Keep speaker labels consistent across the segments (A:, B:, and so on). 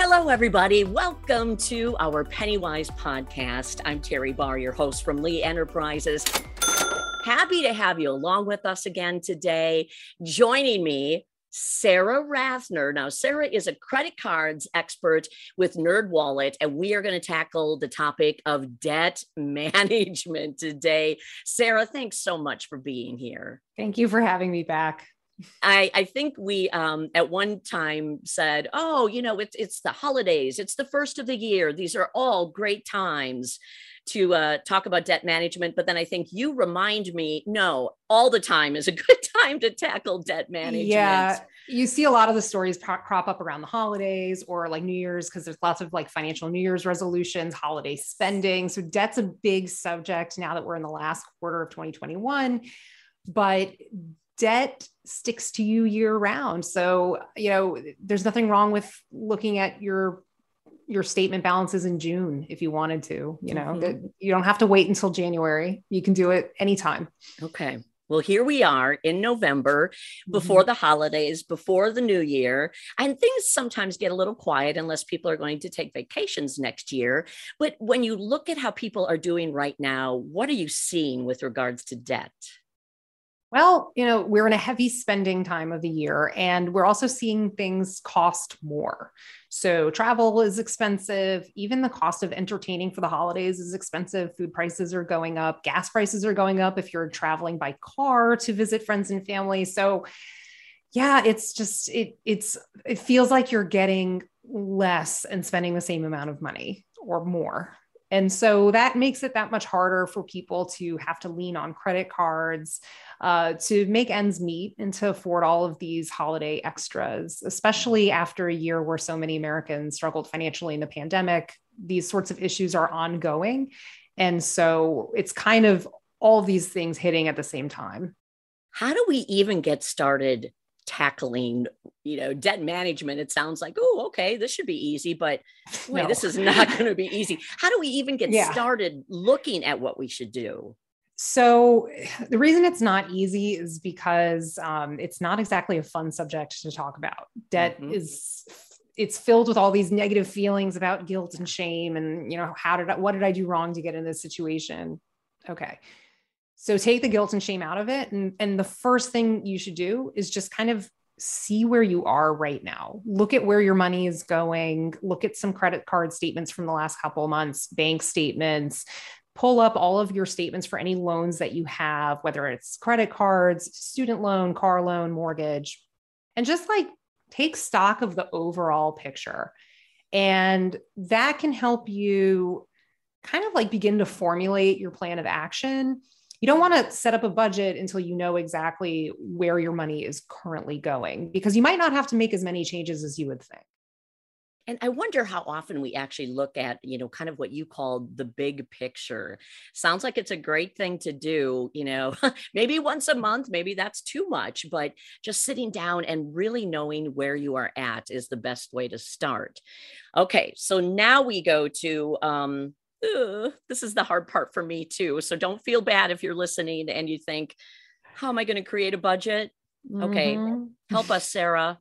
A: Hello, everybody. Welcome to our Pennywise podcast. I'm Teri Barr, your host from Lee Enterprises. Happy to have you along with us again today. Joining me, Sara Rathner. Now, Sara is a credit cards expert with NerdWallet, and we are going to tackle the topic of debt management today. Sara, thanks so much for being here.
B: Thank you for having me back.
A: I, I think we um, at one time said, oh, you know, it's it's the holidays, it's the first of the year. These are all great times to uh, talk about debt management. But then I think you remind me, no, all the time is a good time to tackle debt management.
B: Yeah, you see a lot of the stories crop up around the holidays or like New Year's because there's lots of like financial New Year's resolutions, holiday spending. So debt's a big subject now that we're in the last quarter of 2021. But debt sticks to you year round. So, you know, there's nothing wrong with looking at your your statement balances in June if you wanted to, you know. Mm-hmm. You don't have to wait until January. You can do it anytime.
A: Okay. Well, here we are in November before mm-hmm. the holidays, before the new year, and things sometimes get a little quiet unless people are going to take vacations next year. But when you look at how people are doing right now, what are you seeing with regards to debt?
B: Well, you know, we're in a heavy spending time of the year, and we're also seeing things cost more. So, travel is expensive. Even the cost of entertaining for the holidays is expensive. Food prices are going up. Gas prices are going up if you're traveling by car to visit friends and family. So, yeah, it's just, it, it's, it feels like you're getting less and spending the same amount of money or more. And so that makes it that much harder for people to have to lean on credit cards uh, to make ends meet and to afford all of these holiday extras, especially after a year where so many Americans struggled financially in the pandemic. These sorts of issues are ongoing. And so it's kind of all these things hitting at the same time.
A: How do we even get started tackling you know debt management it sounds like oh okay this should be easy but wait no. this is not going to be easy how do we even get yeah. started looking at what we should do
B: so the reason it's not easy is because um, it's not exactly a fun subject to talk about debt mm-hmm. is it's filled with all these negative feelings about guilt and shame and you know how did i what did i do wrong to get in this situation okay so take the guilt and shame out of it. And, and the first thing you should do is just kind of see where you are right now. Look at where your money is going. Look at some credit card statements from the last couple of months, bank statements. Pull up all of your statements for any loans that you have, whether it's credit cards, student loan, car loan, mortgage, and just like take stock of the overall picture. And that can help you kind of like begin to formulate your plan of action you don't want to set up a budget until you know exactly where your money is currently going because you might not have to make as many changes as you would think.
A: And I wonder how often we actually look at, you know, kind of what you call the big picture. Sounds like it's a great thing to do, you know, maybe once a month, maybe that's too much, but just sitting down and really knowing where you are at is the best way to start. Okay, so now we go to um, this is the hard part for me too. So don't feel bad if you're listening and you think, how am I going to create a budget? Mm-hmm. Okay, help us, Sara.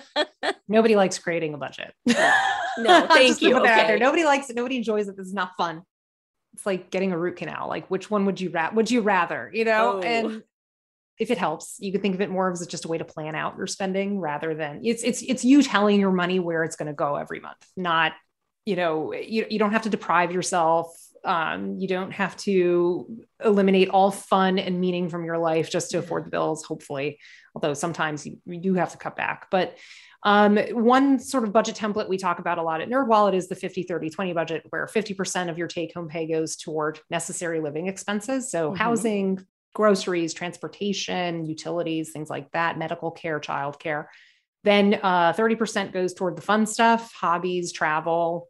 B: nobody likes creating a budget.
A: no, thank you. Okay.
B: Nobody likes it. Nobody enjoys it. This is not fun. It's like getting a root canal. Like, which one would you ra- would you rather? You know, oh. and if it helps, you could think of it more as just a way to plan out your spending rather than it's it's it's you telling your money where it's going to go every month, not you know you, you don't have to deprive yourself um, you don't have to eliminate all fun and meaning from your life just to afford the bills hopefully although sometimes you, you do have to cut back but um, one sort of budget template we talk about a lot at NerdWallet is the 50, 30, 20 budget, where 50% of your take home pay goes toward necessary living expenses. So, mm-hmm. housing, groceries, transportation, utilities, things like that, medical care, childcare. Then uh, 30% goes toward the fun stuff, hobbies, travel,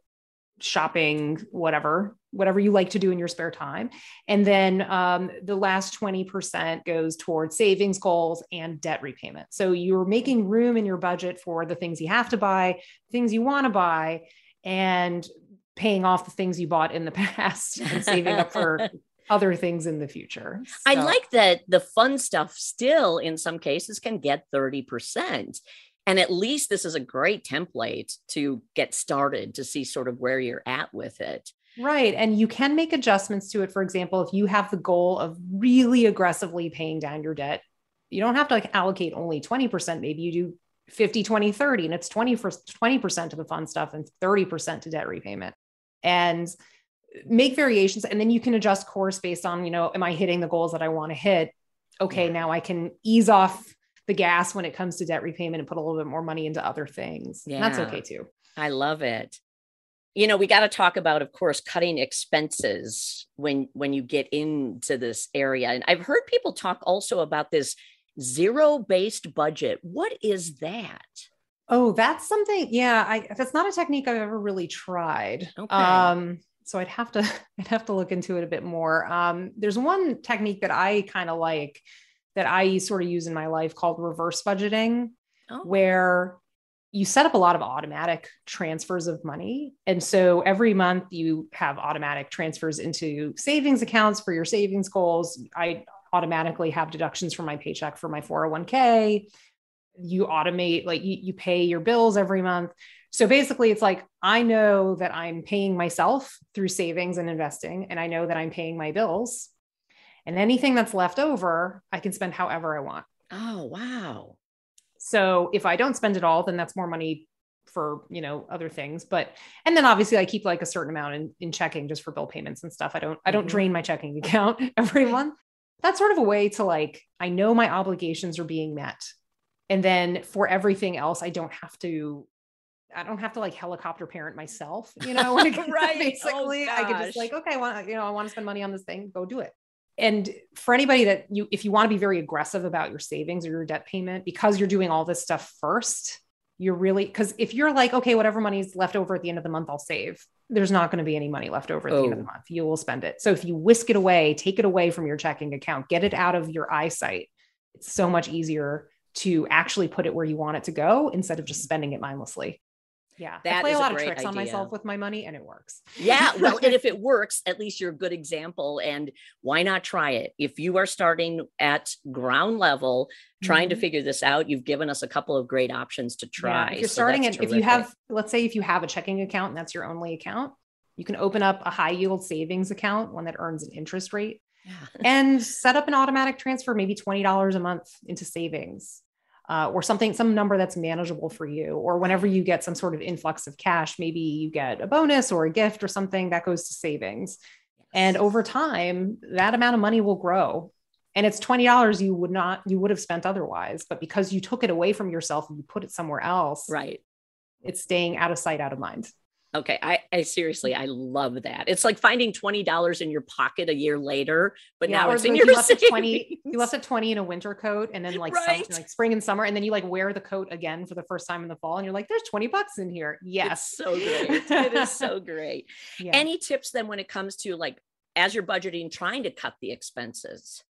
B: shopping, whatever, whatever you like to do in your spare time. And then um, the last 20% goes towards savings goals and debt repayment. So you're making room in your budget for the things you have to buy, things you want to buy, and paying off the things you bought in the past and saving up for other things in the future.
A: So. I like that the fun stuff still in some cases can get 30%. And at least this is a great template to get started to see sort of where you're at with it.
B: Right. And you can make adjustments to it. For example, if you have the goal of really aggressively paying down your debt, you don't have to like allocate only 20%. Maybe you do 50, 20, 30, and it's 20 for 20% to the fun stuff and 30% to debt repayment. And make variations. And then you can adjust course based on, you know, am I hitting the goals that I want to hit? Okay, yeah. now I can ease off the gas when it comes to debt repayment and put a little bit more money into other things. Yeah. that's okay too.
A: I love it. You know, we got to talk about, of course, cutting expenses when when you get into this area. And I've heard people talk also about this zero based budget. What is that?
B: Oh, that's something. Yeah, I that's not a technique I've ever really tried. Okay. Um, so I'd have to I'd have to look into it a bit more. Um, there's one technique that I kind of like that I sort of use in my life called reverse budgeting, oh. where you set up a lot of automatic transfers of money. And so every month you have automatic transfers into savings accounts for your savings goals. I automatically have deductions from my paycheck for my 401k. You automate, like you, you pay your bills every month. So basically, it's like I know that I'm paying myself through savings and investing, and I know that I'm paying my bills. And anything that's left over, I can spend however I want.
A: Oh, wow.
B: So if I don't spend it all, then that's more money for, you know, other things. But, and then obviously I keep like a certain amount in, in checking just for bill payments and stuff. I don't, I don't mm-hmm. drain my checking account every month. That's sort of a way to like, I know my obligations are being met. And then for everything else, I don't have to I don't have to like helicopter parent myself, you know, like, right. Oh, basically oh, I could just like, okay, I want, you know, I want to spend money on this thing, go do it. And for anybody that you, if you want to be very aggressive about your savings or your debt payment, because you're doing all this stuff first, you're really, because if you're like, okay, whatever money's left over at the end of the month, I'll save, there's not going to be any money left over at oh. the end of the oh. month. You will spend it. So if you whisk it away, take it away from your checking account, get it out of your eyesight, it's so much easier to actually put it where you want it to go instead of just spending it mindlessly. Yeah. That I play a lot a of tricks idea. on myself with my money and it works.
A: Yeah. Well, and if it works, at least you're a good example. And why not try it? If you are starting at ground level, trying mm-hmm. to figure this out, you've given us a couple of great options to try.
B: Yeah. If you're so starting and if you have, let's say if you have a checking account and that's your only account, you can open up a high yield savings account, one that earns an interest rate. Yeah. and set up an automatic transfer, maybe $20 a month into savings uh, or something, some number that's manageable for you. Or whenever you get some sort of influx of cash, maybe you get a bonus or a gift or something that goes to savings. And over time, that amount of money will grow. And it's $20 you would not, you would have spent otherwise. But because you took it away from yourself and you put it somewhere else,
A: right?
B: It's staying out of sight, out of mind.
A: Okay. I, I seriously, mm. I love that. It's like finding $20 in your pocket a year later, but yeah, now it's in your
B: you left, 20, you left a 20 in a winter coat and then like, right. like spring and summer. And then you like wear the coat again for the first time in the fall. And you're like, there's 20 bucks in here. Yes.
A: It's so great. it is so great. Yeah. Any tips then when it comes to like, as you're budgeting, trying to cut the expenses?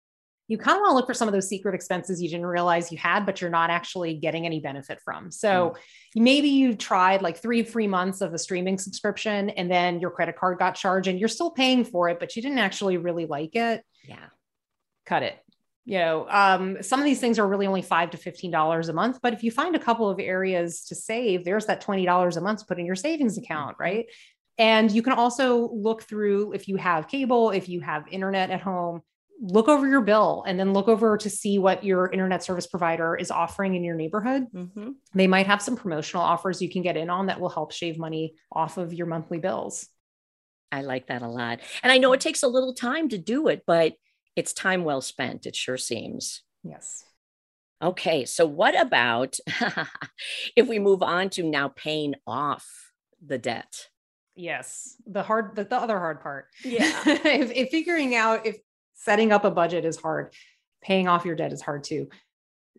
B: You kind of want to look for some of those secret expenses you didn't realize you had, but you're not actually getting any benefit from. So mm. maybe you tried like three free months of a streaming subscription and then your credit card got charged and you're still paying for it, but you didn't actually really like it.
A: Yeah.
B: Cut it. You know, um, some of these things are really only five to fifteen dollars a month. But if you find a couple of areas to save, there's that twenty dollars a month to put in your savings account, mm-hmm. right? And you can also look through if you have cable, if you have internet at home, look over your bill and then look over to see what your internet service provider is offering in your neighborhood. Mm-hmm. They might have some promotional offers you can get in on that will help shave money off of your monthly bills.
A: I like that a lot. And I know it takes a little time to do it, but it's time well spent. It sure seems.
B: Yes.
A: Okay. So, what about if we move on to now paying off the debt?
B: Yes. The hard, the, the other hard part.
A: Yeah.
B: if, if figuring out if setting up a budget is hard. Paying off your debt is hard too.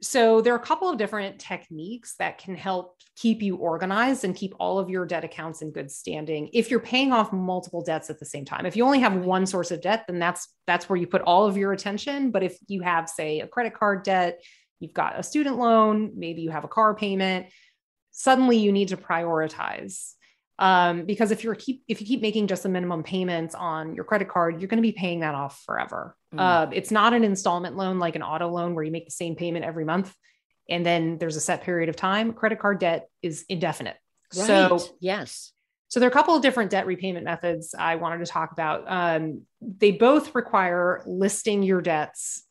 B: So there are a couple of different techniques that can help keep you organized and keep all of your debt accounts in good standing if you're paying off multiple debts at the same time. If you only have one source of debt then that's that's where you put all of your attention. But if you have say a credit card debt you've got a student loan maybe you have a car payment suddenly you need to prioritize um, because if you're keep if you keep making just the minimum payments on your credit card you're going to be paying that off forever mm. uh, it's not an installment loan like an auto loan where you make the same payment every month and then there's a set period of time. Credit card debt is indefinite.
A: Right.
B: So,
A: yes.
B: So there are a couple of different debt repayment methods I wanted to talk about. Um, they both require listing your debts.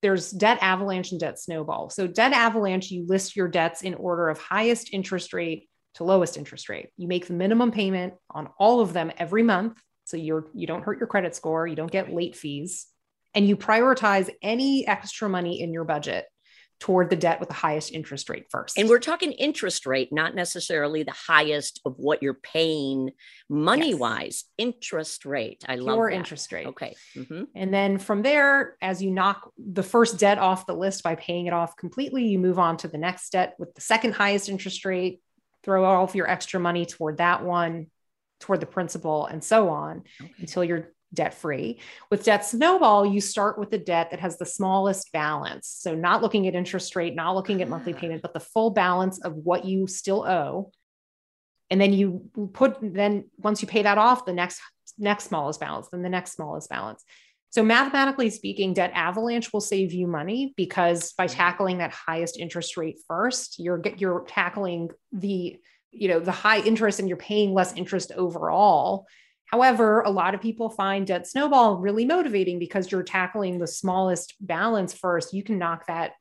B: There's debt avalanche and debt snowball. So debt avalanche, you list your debts in order of highest interest rate to lowest interest rate. You make the minimum payment on all of them every month. So you're you don't hurt your credit score, you don't get late fees, and you prioritize any extra money in your budget toward the debt with the highest interest rate first.
A: And we're talking interest rate, not necessarily the highest of what you're paying money wise. Yes. Interest rate. I
B: Pure
A: love that.
B: interest rate.
A: Okay. Mm-hmm.
B: And then from there, as you knock the first debt off the list by paying it off completely, you move on to the next debt with the second highest interest rate. Throw all of your extra money toward that one, toward the principal, and so on okay. until you're debt free. With debt snowball, you start with the debt that has the smallest balance. So, not looking at interest rate, not looking at monthly ah. payment, but the full balance of what you still owe. And then you put, then once you pay that off, the next next smallest balance, then the next smallest balance. So, mathematically speaking, debt avalanche will save you money because by mm-hmm. tackling that highest interest rate first, you're you're tackling the you know the high interest and you're paying less interest overall However, a lot of people find Debt Snowball really motivating because you're tackling the smallest balance first. You can knock that,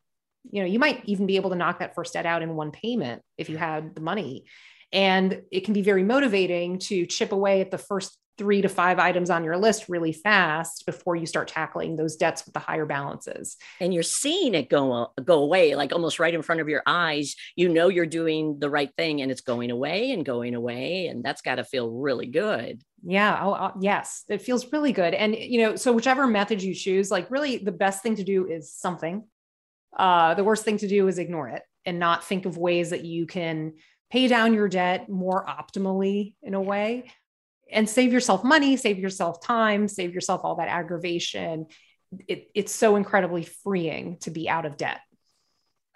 B: you know, you might even be able to knock that first debt out in one payment if you had the money. And it can be very motivating to chip away at the first three to five items on your list really fast before you start tackling those debts with the higher balances.
A: And you're seeing it go go away like almost right in front of your eyes. You know you're doing the right thing and it's going away and going away and that's got to feel really good.
B: Yeah, oh, uh, yes, it feels really good. And you know, so whichever method you choose, like really the best thing to do is something. Uh the worst thing to do is ignore it and not think of ways that you can pay down your debt more optimally in a way and save yourself money, save yourself time, save yourself all that aggravation. It, it's so incredibly freeing to be out of debt.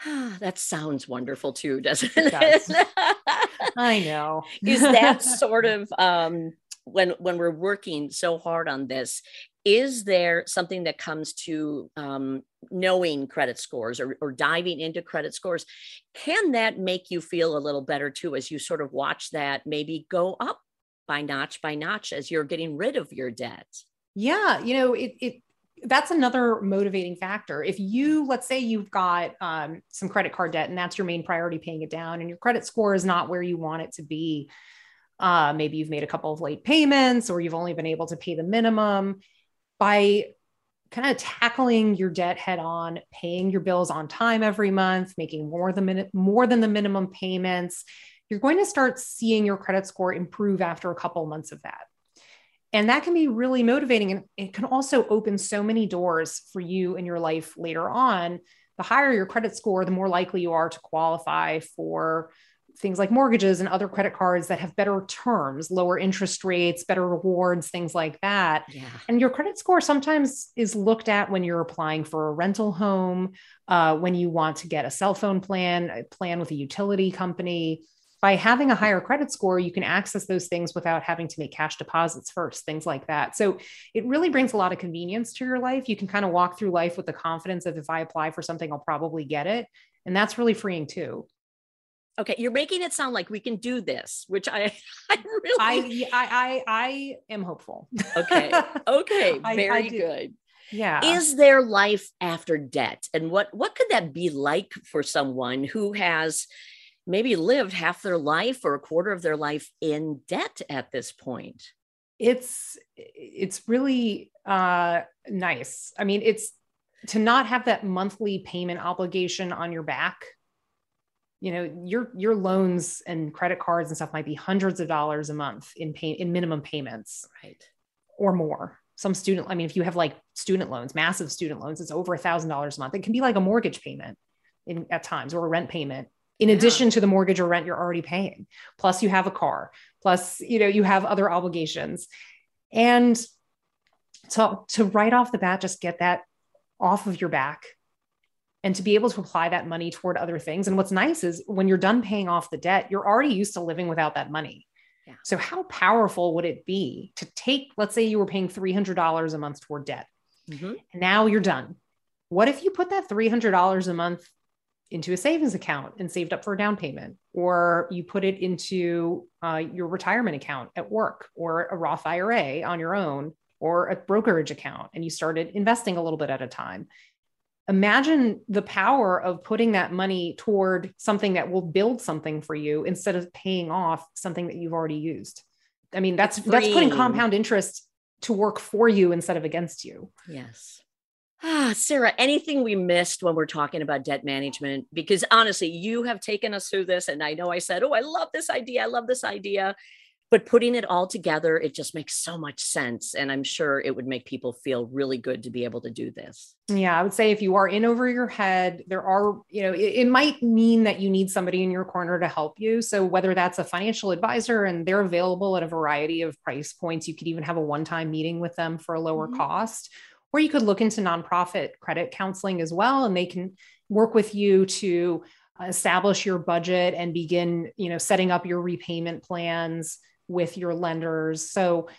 A: that sounds wonderful too, doesn't it? it
B: I know.
A: Is that sort of um, when when we're working so hard on this? Is there something that comes to um, knowing credit scores or, or diving into credit scores? Can that make you feel a little better too as you sort of watch that maybe go up by notch by notch as you're getting rid of your debt.
B: Yeah, you know, it, it that's another motivating factor. If you, let's say you've got um, some credit card debt and that's your main priority, paying it down, and your credit score is not where you want it to be, uh, maybe you've made a couple of late payments or you've only been able to pay the minimum. By kind of tackling your debt head on, paying your bills on time every month, making more than more than the minimum payments, you're going to start seeing your credit score improve after a couple months of that. And that can be really motivating. And it can also open so many doors for you in your life later on. The higher your credit score, the more likely you are to qualify for things like mortgages and other credit cards that have better terms, lower interest rates, better rewards, things like that. Yeah. And your credit score sometimes is looked at when you're applying for a rental home, uh, when you want to get a cell phone plan, a plan with a utility company by having a higher credit score, you can access those things without having to make cash deposits first, things like that. So it really brings a lot of convenience to your life. You can kind of walk through life with the confidence of if I apply for something, I'll probably get it. And that's really freeing too.
A: Okay, you're making it sound like we can do this, which I, I really,
B: I, I, I, I am hopeful.
A: Okay, okay, very I, I good.
B: Yeah.
A: Is there life after debt, and what what could that be like for someone who has maybe lived half their life or a quarter of their life in debt at this point.
B: It's it's really uh nice. I mean it's to not have that monthly payment obligation on your back. You know your your loans and credit cards and stuff might be hundreds of dollars a month in pay in minimum payments
A: right.
B: or more. Some student i mean if you have like student loans massive student loans it's over a thousand dollars a month. It can be like a mortgage payment in at times or a rent payment in yeah. addition to the mortgage or rent you're already paying. Plus you have a car. Plus you know you have other obligations. And so to right off the bat just get that off of your back and to be able to apply that money toward other things. And what's nice is when you're done paying off the debt you're already used to living without that money. Yeah. so how powerful would it be to take let's say you were paying $300 a month toward debt. Mm-hmm. and now you're done. What if you put that $300 a month into a savings account and saved up for a down payment, or you put it into uh, your retirement account at work, or a Roth IRA on your own, or a brokerage account, and you started investing a little bit at a time. Imagine the power of putting that money toward something that will build something for you instead of paying off something that you've already used. I mean, that's that's putting compound interest to work for you instead of against you.
A: Yes. Ah, Sara, anything we missed when we're talking about debt management? Because honestly, you have taken us through this. And I know I said, Oh, I love this idea. I love this idea. But putting it all together, it just makes so much sense. And I'm sure it would make people feel really good to be able to do this.
B: Yeah, I would say if you are in over your head, there are, you know, it, it might mean that you need somebody in your corner to help you. So whether that's a financial advisor and they're available at a variety of price points, you could even have a one time meeting with them for a lower mm-hmm. cost or you could look into nonprofit credit counseling as well, and they can work with you to establish your budget and begin, you know, setting up your repayment plans with your lenders. So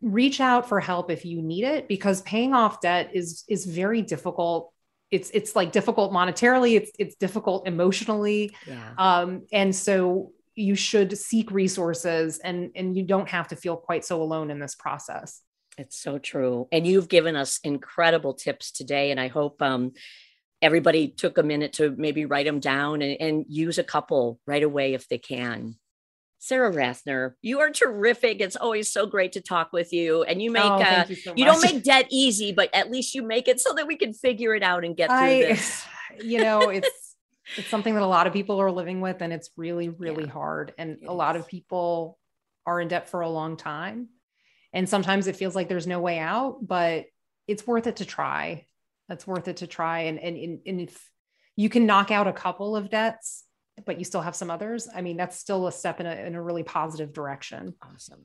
B: reach out for help if you need it because paying off debt is is very difficult it's it's like difficult monetarily it's it's difficult emotionally yeah. um and so you should seek resources and and you don't have to feel quite so alone in this process
A: it's so true. And you've given us incredible tips today. And I hope um, everybody took a minute to maybe write them down and, and use a couple right away if they can. Sara Rathner, you are terrific. It's always so great to talk with you. And you make oh, uh, you, so you, don't make debt easy, but at least you make it so that we can figure it out and get through I, this.
B: You know, it's it's something that a lot of people are living with, and it's really, really yeah, hard. And a lot of people are in debt for a long time. And sometimes it feels like there's no way out, but it's worth it to try. That's worth it to try. And, and, and if you can knock out a couple of debts, but you still have some others, I mean, that's still a step in a, in a really positive direction.
A: Awesome.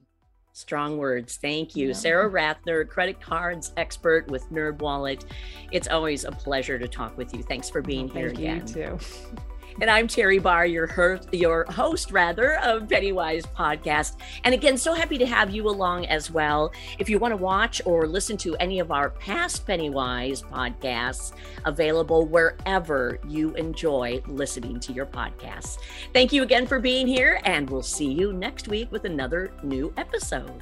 A: Strong words. Thank you. Yeah. Sara Rathner, credit cards expert with NerdWallet. It's always a pleasure to talk with you. Thanks for being here again.
B: You too.
A: And I'm Teri Barr, your, her- your host, rather, of Pennywise Podcast. And again, so happy to have you along as well. If you want to watch or listen to any of our past Pennywise podcasts, available wherever you enjoy listening to your podcasts. Thank you again for being here, and we'll see you next week with another new episode.